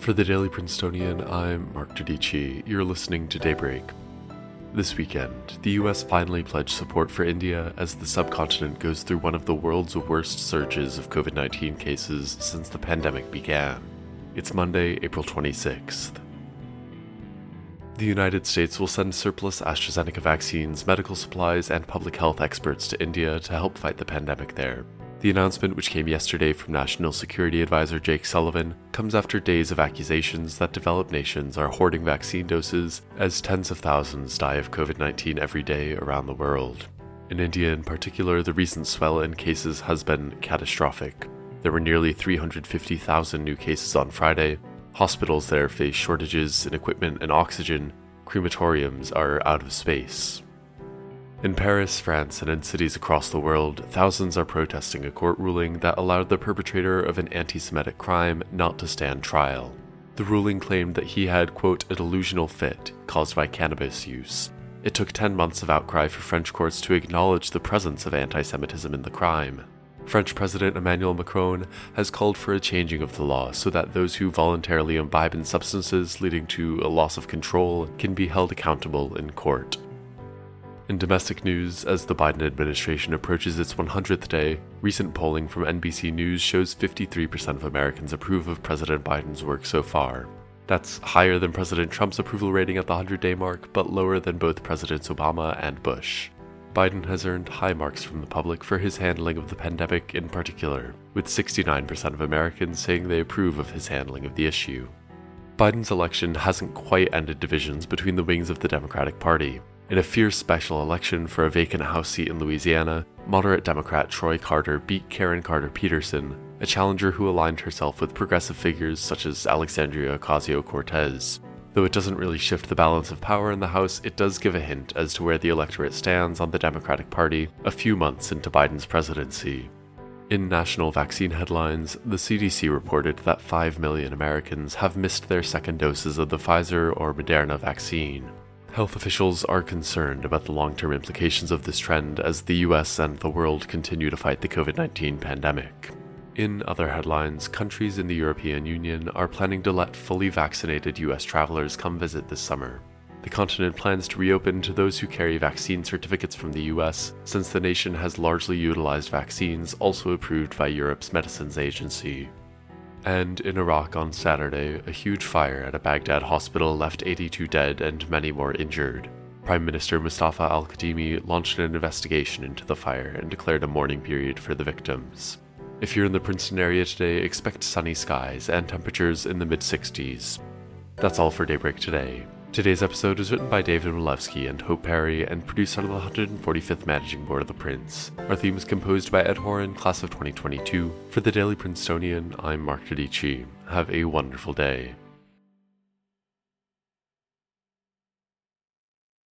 For the Daily Princetonian, I'm Mark Dodici. You're listening to Daybreak. This weekend, the US finally pledged support for India as the subcontinent goes through one of the world's worst surges of COVID 19 cases since the pandemic began. It's Monday, April 26th. The United States will send surplus AstraZeneca vaccines, medical supplies, and public health experts to India to help fight the pandemic there. The announcement, which came yesterday from National Security Advisor Jake Sullivan, comes after days of accusations that developed nations are hoarding vaccine doses as tens of thousands die of COVID 19 every day around the world. In India, in particular, the recent swell in cases has been catastrophic. There were nearly 350,000 new cases on Friday. Hospitals there face shortages in equipment and oxygen. Crematoriums are out of space. In Paris, France, and in cities across the world, thousands are protesting a court ruling that allowed the perpetrator of an anti Semitic crime not to stand trial. The ruling claimed that he had, quote, a delusional fit caused by cannabis use. It took 10 months of outcry for French courts to acknowledge the presence of anti Semitism in the crime. French President Emmanuel Macron has called for a changing of the law so that those who voluntarily imbibe in substances leading to a loss of control can be held accountable in court. In domestic news, as the Biden administration approaches its 100th day, recent polling from NBC News shows 53% of Americans approve of President Biden's work so far. That's higher than President Trump's approval rating at the 100 day mark, but lower than both Presidents Obama and Bush. Biden has earned high marks from the public for his handling of the pandemic in particular, with 69% of Americans saying they approve of his handling of the issue. Biden's election hasn't quite ended divisions between the wings of the Democratic Party. In a fierce special election for a vacant House seat in Louisiana, moderate Democrat Troy Carter beat Karen Carter Peterson, a challenger who aligned herself with progressive figures such as Alexandria Ocasio Cortez. Though it doesn't really shift the balance of power in the House, it does give a hint as to where the electorate stands on the Democratic Party a few months into Biden's presidency. In national vaccine headlines, the CDC reported that 5 million Americans have missed their second doses of the Pfizer or Moderna vaccine. Health officials are concerned about the long term implications of this trend as the US and the world continue to fight the COVID 19 pandemic. In other headlines, countries in the European Union are planning to let fully vaccinated US travelers come visit this summer. The continent plans to reopen to those who carry vaccine certificates from the US, since the nation has largely utilized vaccines also approved by Europe's Medicines Agency. And in Iraq on Saturday, a huge fire at a Baghdad hospital left 82 dead and many more injured. Prime Minister Mustafa al Kadhimi launched an investigation into the fire and declared a mourning period for the victims. If you're in the Princeton area today, expect sunny skies and temperatures in the mid 60s. That's all for Daybreak today. Today's episode was written by David Walewski and Hope Perry and produced under the 145th Managing Board of The Prince. Our theme is composed by Ed Horan, class of 2022. For the Daily Princetonian, I'm Mark Dodici. Have a wonderful day.